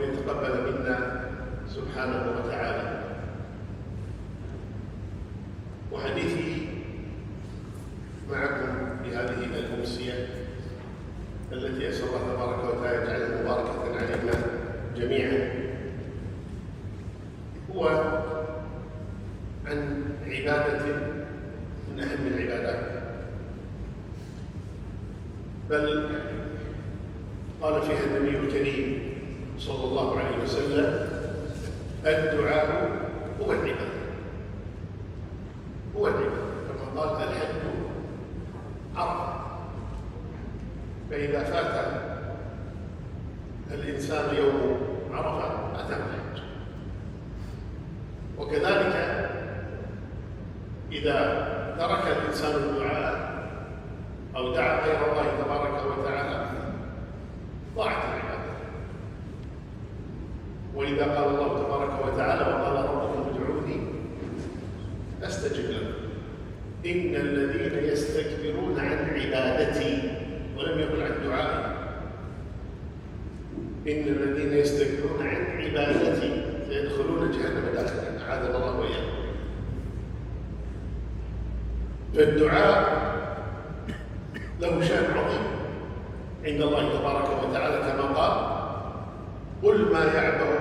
وأن يتقبل منا سبحانه وتعالى. وحديثي معكم بهذه الأمسية التي أسأل الله تبارك وتعالى يجعلها مباركة علينا جميعا. هو عن عبادة من أهم العبادات. بل صلى الله عليه وسلم الدعاء فالدعاء له شأن عظيم عند الله تبارك وتعالى كما قال قل ما يعبأ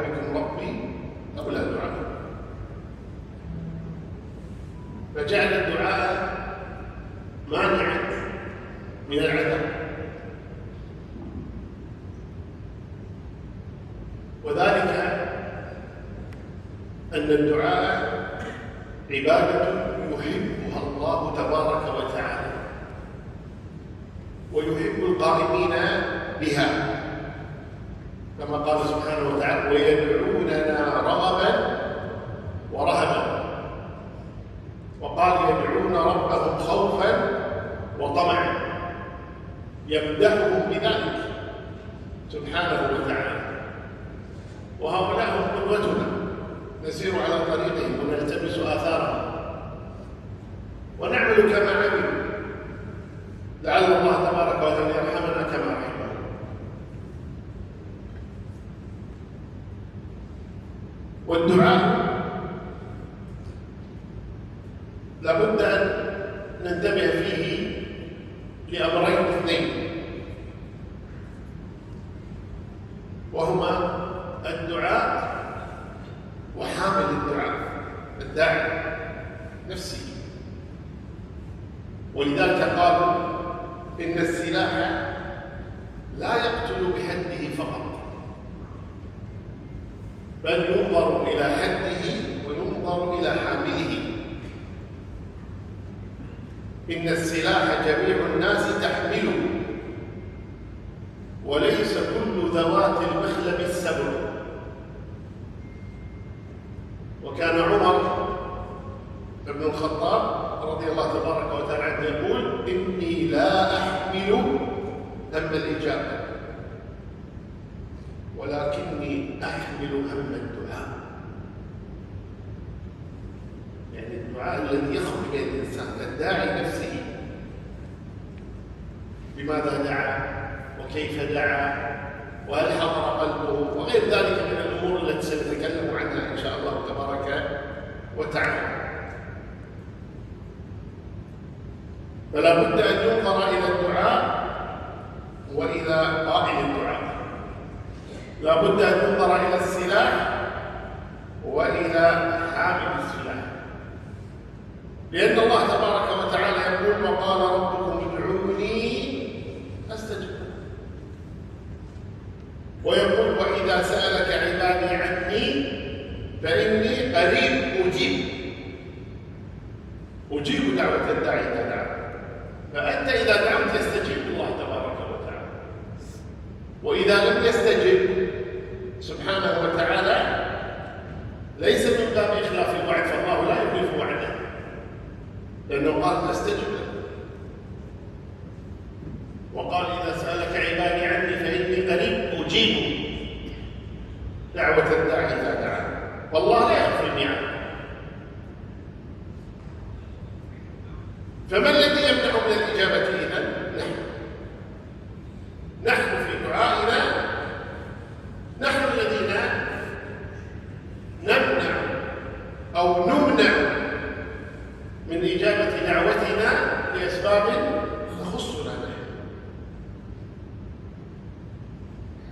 لابد أن ننتبه فيه لأمرين اثنين. فلا بد أن ينظر إلى الدعاء وإلى قائل الدعاء. لا بد أن ينظر إلى السلاح وإلى حامل السلاح. لأن الله تبارك وتعالى يقول وقال ربكم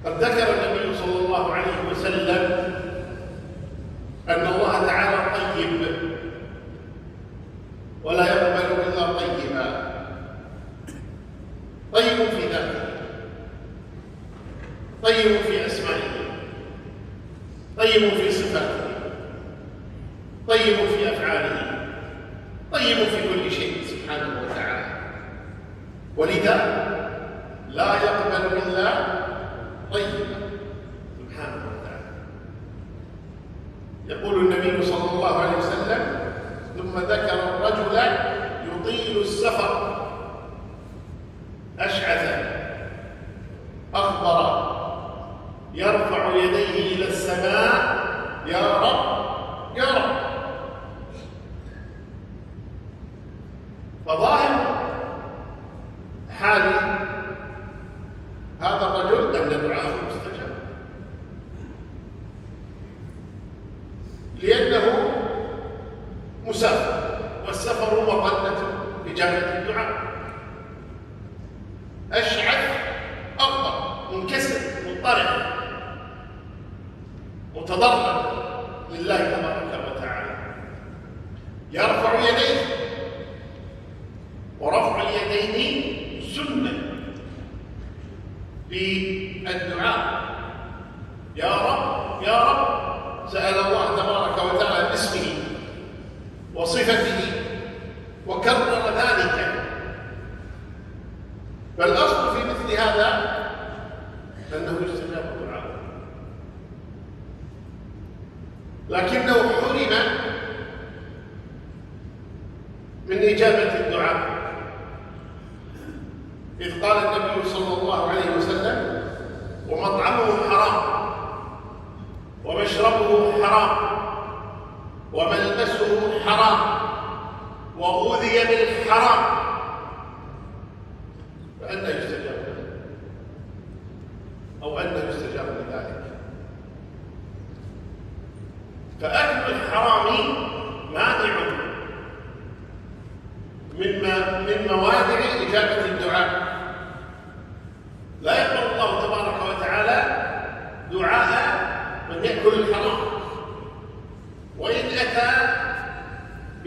قد ذكر النبي صلى الله عليه وسلم تضرع لله تبارك وتعالى. يرفع يديه ورفع اليدين سنة بالدعاء يا رب يا رب سأل الله تبارك وتعالى باسمه وصفته وكرر ذلك. فالأصل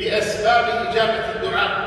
بأسباب إجابة الدعاء.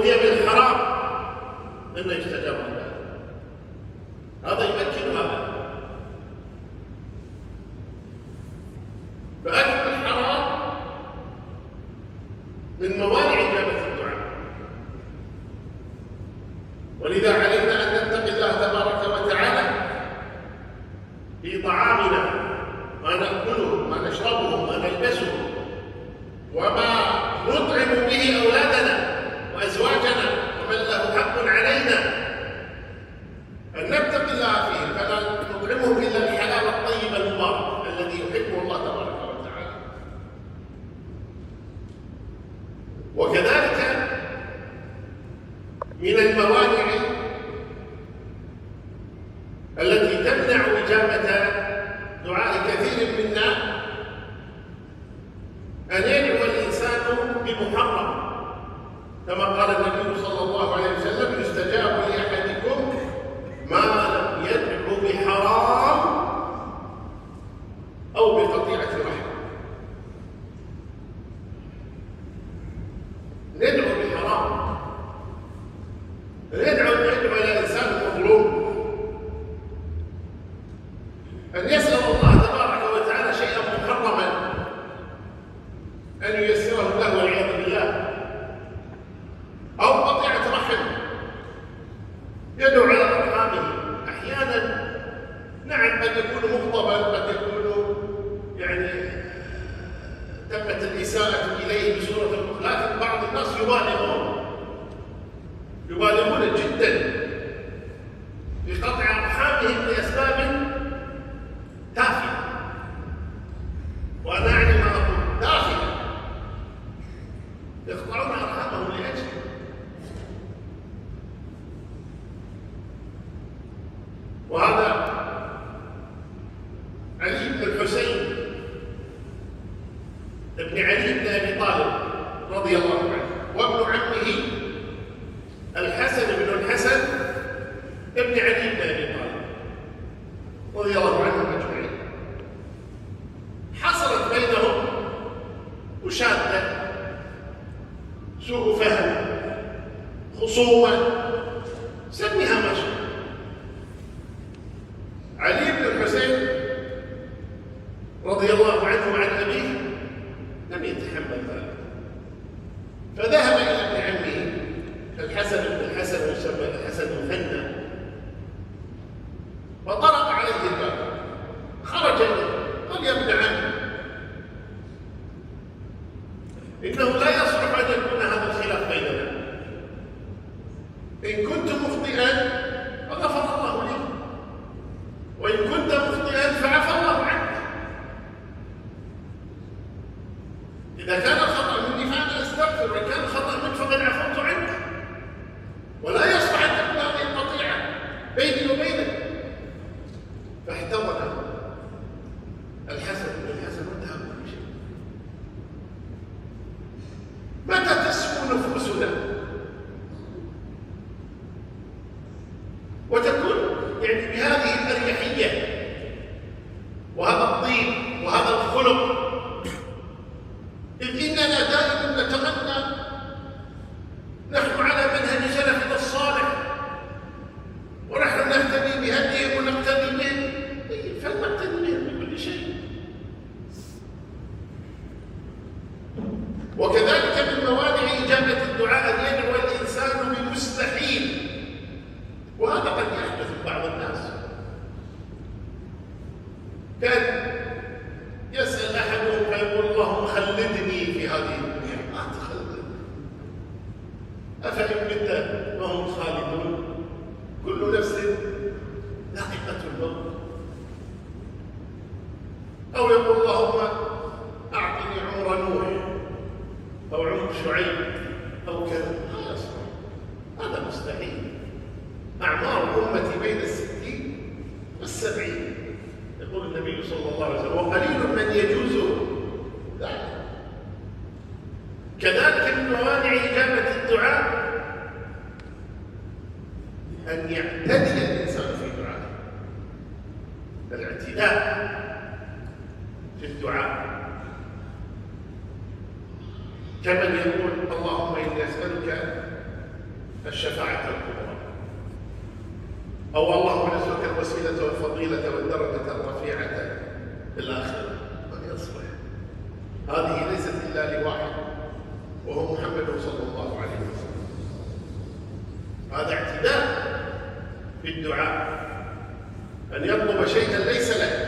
وبيعمل بالحرام إلا يستجاب له علي بن الحسين رضي الله عنه وعن أبيه لم يتحمل ذلك. فذهب إلى هذه ليست إلا لواحد وهو محمد صلى الله عليه وسلم. هذا اعتداء في الدعاء أن يطلب شيئا ليس له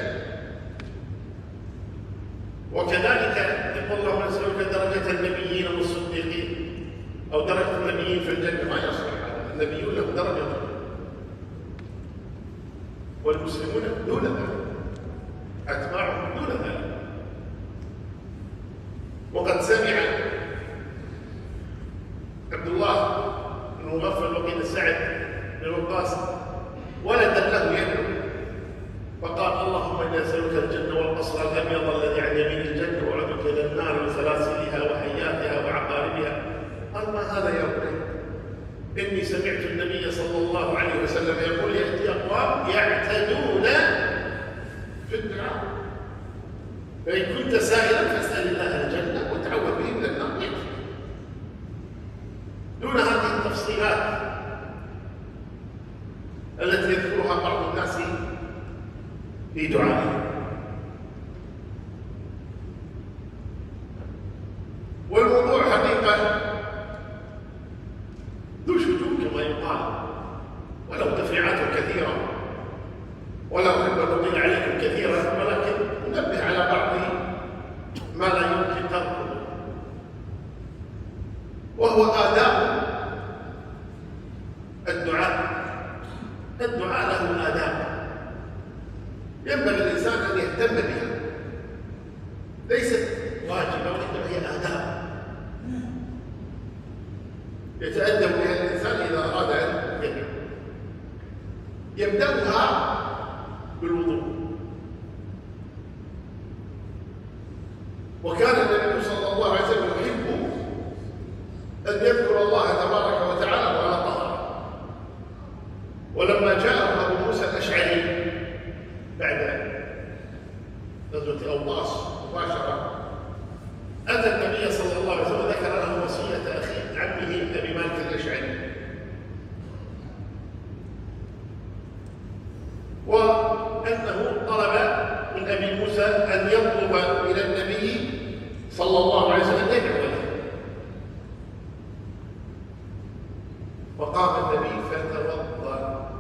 وقام النبي فتوضأ.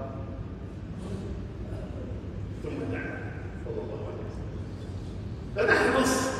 ثم دعا. صلى الله عليه وسلم. فنحرص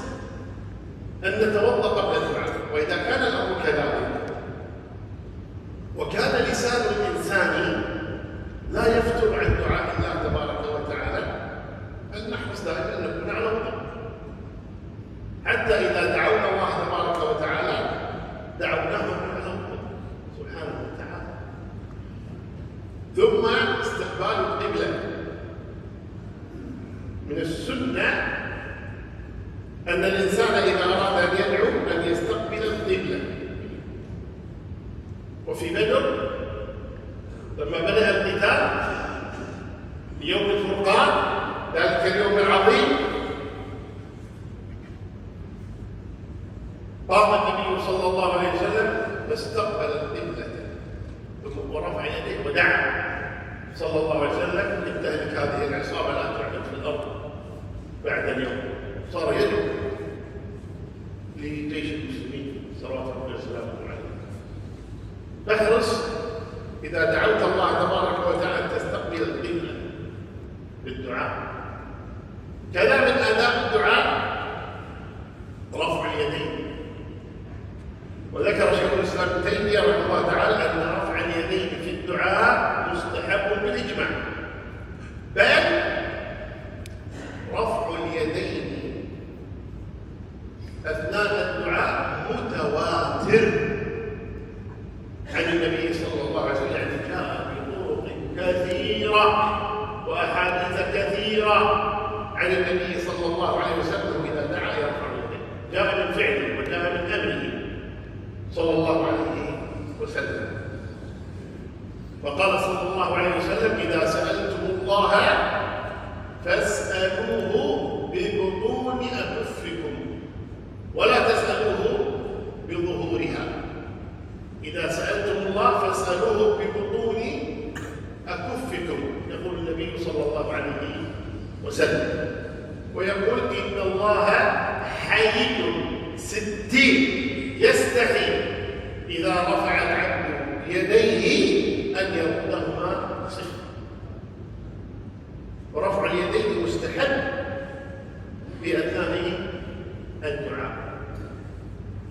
الدعاء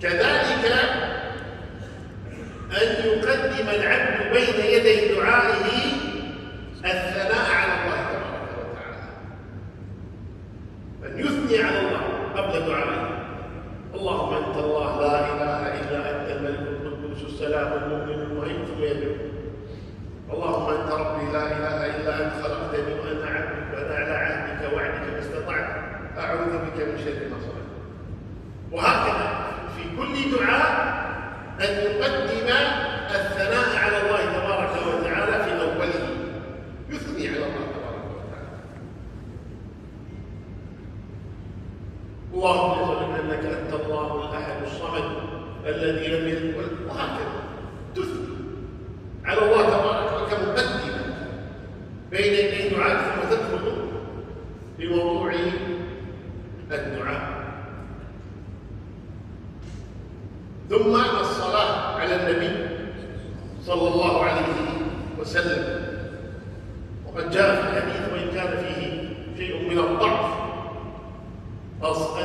كذلك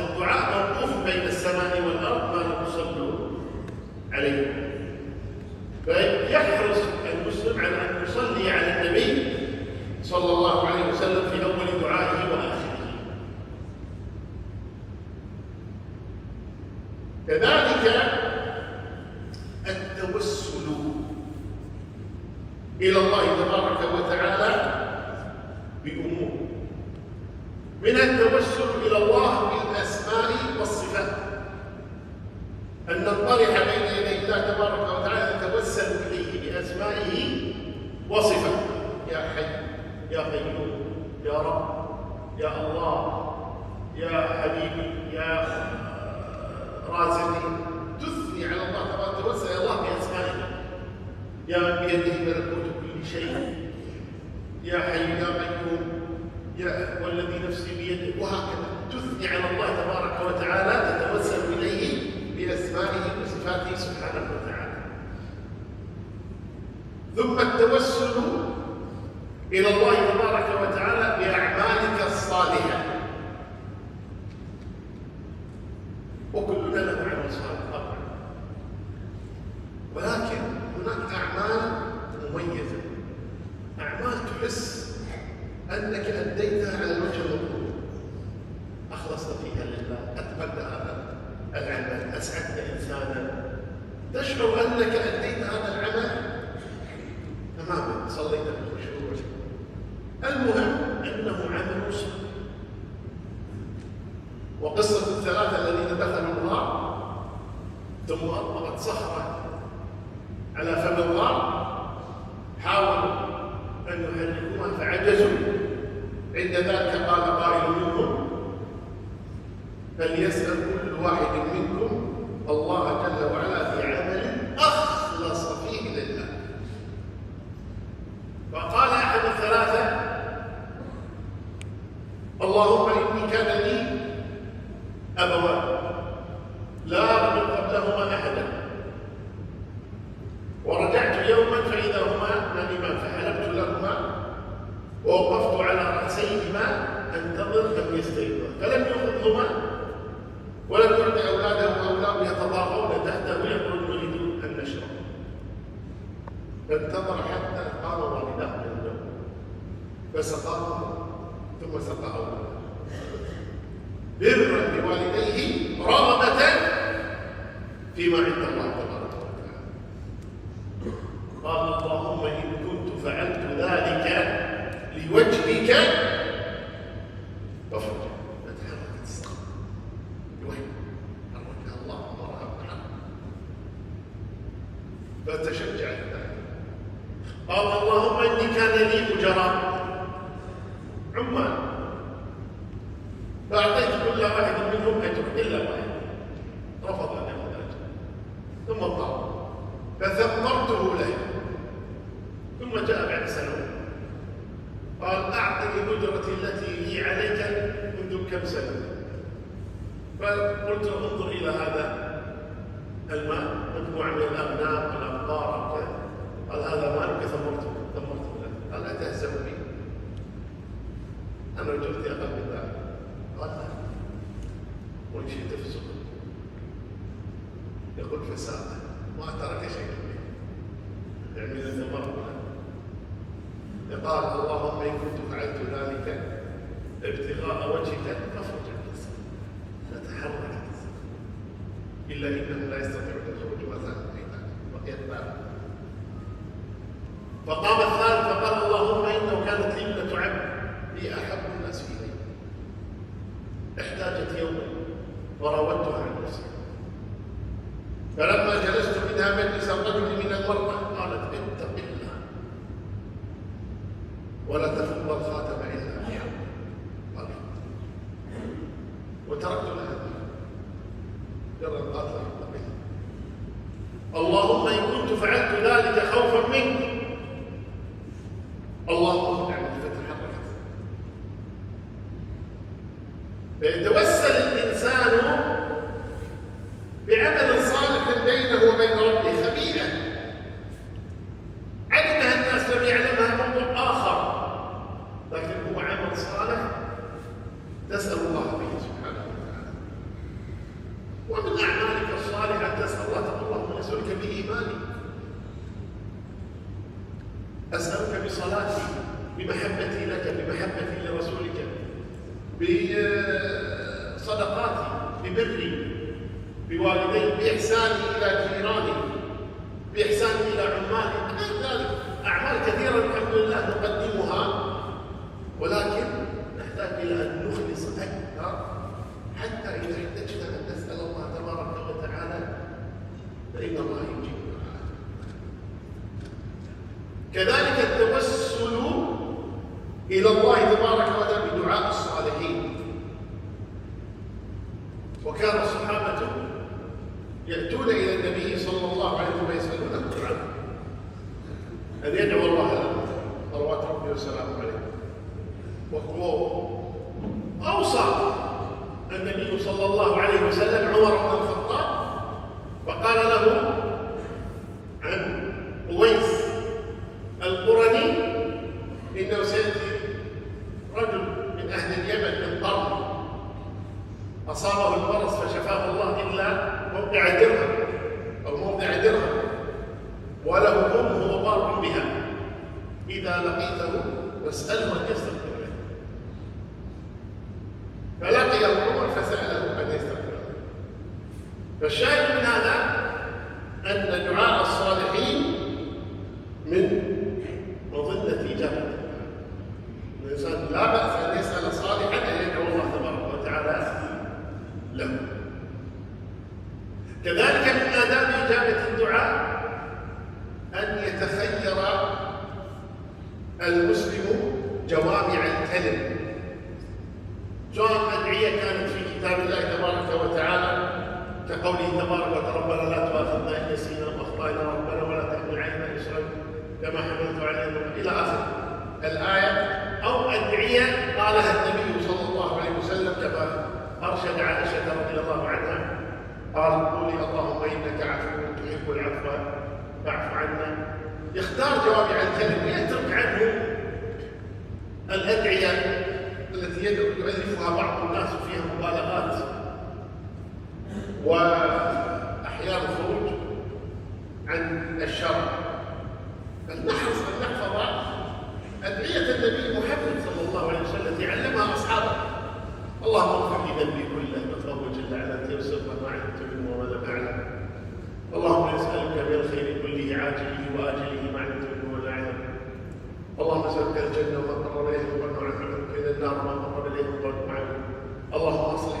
الدعاء موقوف بين السماء والأرض ما لم يصلوا عليه طيب، فيحرص المسلم على أن يصلي على فانتظر حتى قرر بداخل النوم فسقاه ثم سقاه برا بوالديه رغبة فيما عند الله. قال اللهم إن كنت فعلت ذلك ابتغاء وجهك فاخرج الانسان فتحرك الانسان إلا انه لا يستطيع الخروج يخرج مثلا بقي فقام بصدقاتي ببري بوالدي بإحساني إلى جيراني. Eu chego nada. علمت منه وما اللهم نسألك من كله عاجله وآجله ما علمت منه وما اللهم نسألك الجنة وما قرب إليه وما عن عملك النار وما قرب إليه وما معلم اللهم أصلح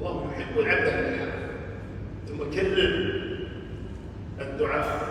الله يحب العبد ثم كرر الدعاء.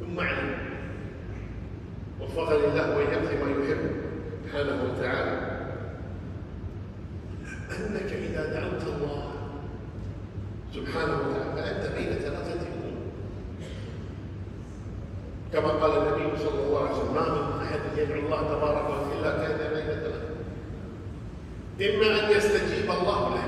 ثم اعلم. وفقني الله واياك لما يحب. سبحانه وتعالى. أنك إذا دعوت الله سبحانه وتعالى فأنت بين ثلاثة أمور. كما قال النبي صلى الله عليه وسلم ما من أحد يدعو الله تبارك وتعالى إلا كان بين ثلاثة. إما أن يستجيب الله له.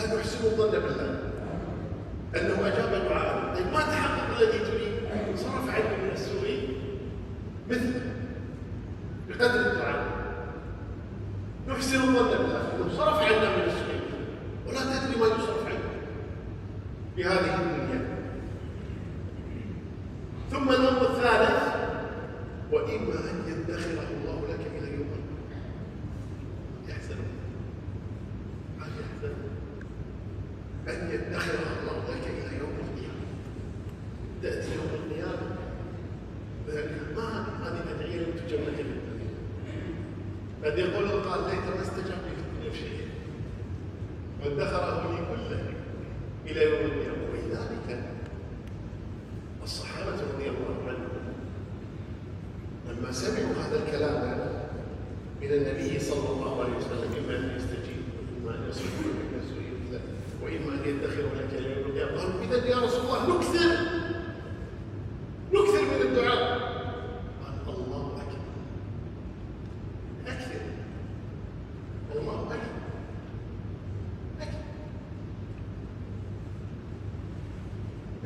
كانوا احسنوا الظن بالله. أنه أجاب دعاءه. طيب ما تحقق الذي تريد؟ صرف عنه من السوري مثل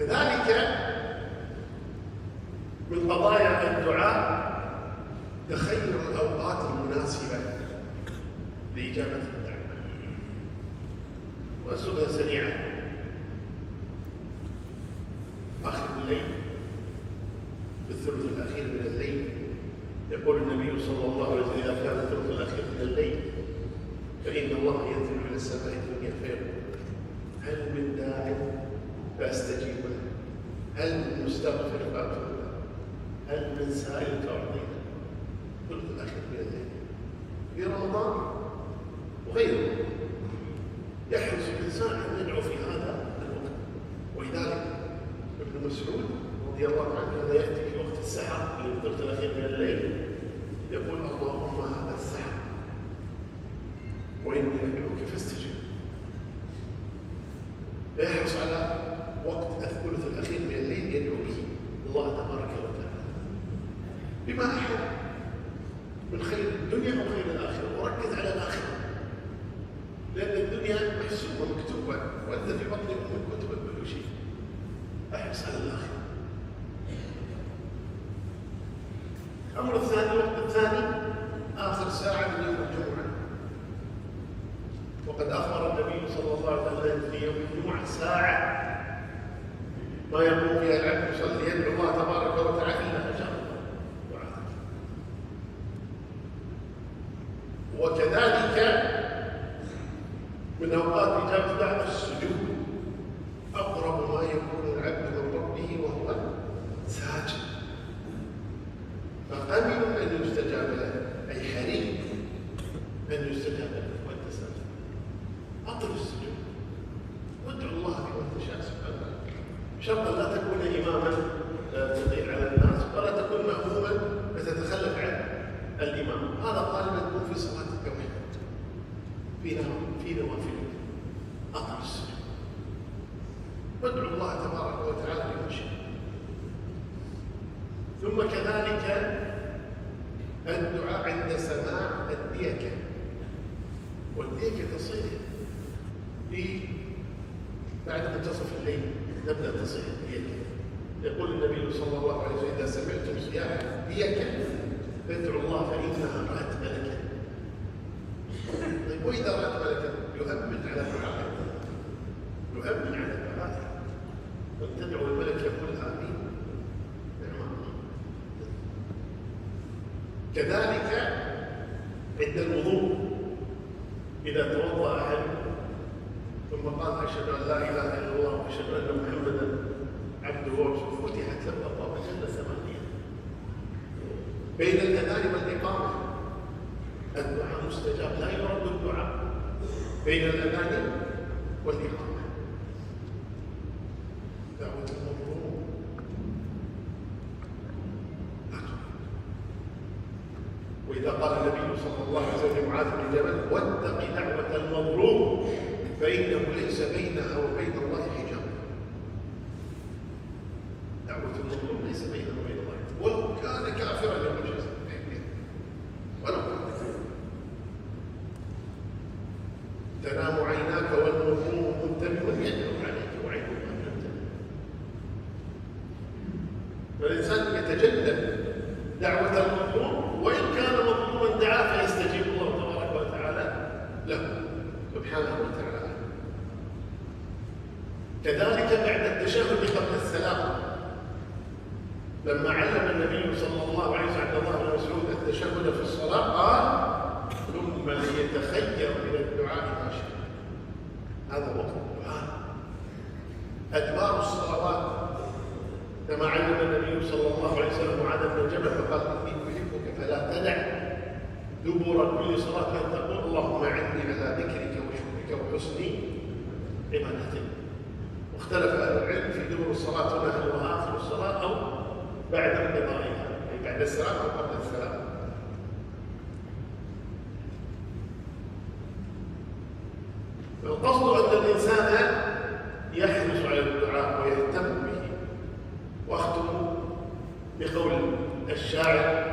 كذلك من قضايا الدعاء تخير الأوقات المناسبة لإجابة الدعوة وأسئلة سريعة احرص الاخره الأمر الثاني الوقت الثاني آخر ساعة من يوم الجمعة. وقد أخبر النبي صلى الله عليه وسلم في يوم الجمعة ساعة ما يقوم فيها العبد يصلي يدعو الله تبارك وتعالى الا اجاب دعاءه وكذلك من اوقات اجابه دعوه السجود اقرب ما يكون العبد من ربه وهو ساجد فامن ان يستجاب له اي حري ان يستجاب له وانت ساجد اطل السجود وادعو الله في وقت شاء سبحانه وتعالى شرطا لا تكون اماما تضيع على الناس ولا تكون ماموما فتتخلف عن الامام هذا غالبا يكون في صلاه التوحيد في في نوافل اطل السجود وادعو الله تبارك وتعالى بما شاء ثم كذلك الدعاء عند سماع الديكه والديكه تصيح في بعد منتصف الليل نبدا تصيح الديكه يقول النبي صلى اذا سمعتم صياح الديكه فادعوا الله فانها رات ملكا طيب واذا رات ملكا يؤمن على دعائه يؤمن على دعائه وتدعو الملك يقول امين كذلك عند الوضوء إذا توضأ أحد ثم قال أشهد أن لا إله إلا الله وأشهد أن محمدا عبده ورسوله فتحت له أبواب الجنة ثمانية بين الأذان والإقامة. الدعاء مستجاب لا يرد الدعاء بين الأذان والإقامة. دعوة المظلوم وإذا قال النبي صلى الله عليه وسلم لمعاذ بن جبل واتق دعوة المظلوم فإنه ليس بينها وبين الله حجاب دعوة المظلوم ليس بينها وبين الله ولو كان كافرا يوم الجزاء ولو كان تنام عيناك والمظلوم منتبه يدعو عليك وعينه ما تنتبه فالإنسان يتجنب دعوة المظلوم وإن كان مظلوما دعا فيستجيب الله تبارك وتعالى له سبحانه وتعالى كذلك بعد التشهد قبل السلام لما علم النبي صلى الله عليه وسلم عبد الله بن مسعود التشهد في الصلاة قال ثم ليتخير من الدعاء ما شاء هذا وقت الدعاء أدبار الصلوات كما علم النبي صلى الله عليه وسلم معاذ بن جبل فقال إني أحبك فلا تدع دبر كل صلاة أن تقول اللهم أعني على ذكرك وشكرك وحسن عبادتك. واختلف أهل العلم في دبر الصلاة هنا هل هو اخر الصلاة أو بعد انقضائها أي بعد السلام أو قبل السلام. القصد أن الإنسان يحرص على الدعاء ويهتم به. وأختم بقول الشاعر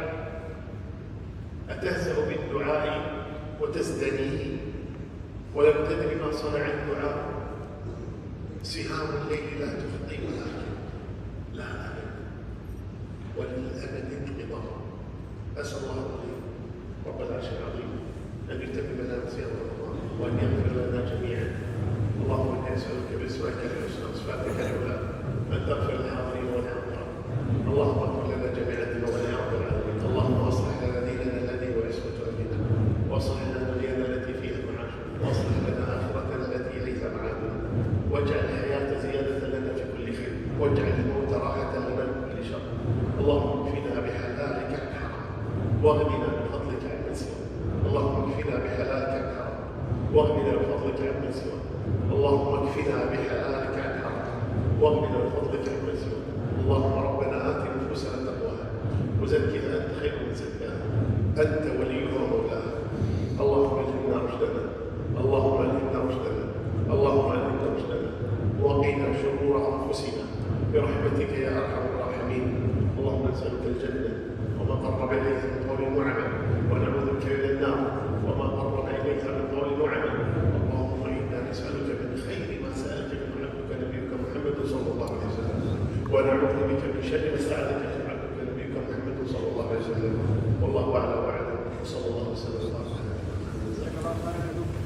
أتهزأ بالدعاء وتزدنيه ولم تدر ما صنع الدعاء سهام الليل لا تخطي ولكن لا أبد وللأبد انقضاء أسأل الله العظيم رب العرش العظيم أن يتمم لنا صيام رمضان وأن يغفر لنا جميعا اللهم إني أسألك باسمك الحسنى وصفاتك العلى أن تغفر الحاضرين والحاضرات اللهم اغفر لنا جميع الذنوب يا رب العالمين اللهم اصلح لنا ديننا الذي هو عصمة أمرنا واصلح لنا دنيانا التي فيها معاشنا واصلح لنا آخرتنا التي إليها معادنا واجعل الحياة زيادة لنا في كل خير واجعل الموت راحة لنا من كل شر اللهم اكفنا بحلالك عن حرام واغننا بفضلك عن من سواك اللهم اكفنا بحلالك عن حرام واغننا سواك اللهم اكفنا بحلالك عن حرام واغننا بفضلك عن سواك اللهم ربنا آت نفوسنا تقواها. وزكها أنت خير من زكاها. أنت وليها ومولاها. اللهم ألهمنا رشدنا. اللهم ألهمنا رشدنا. اللهم ألهمنا رشدنا. وقنا شرور أنفسنا. برحمتك يا أرحم الراحمين. اللهم نسألك الجنة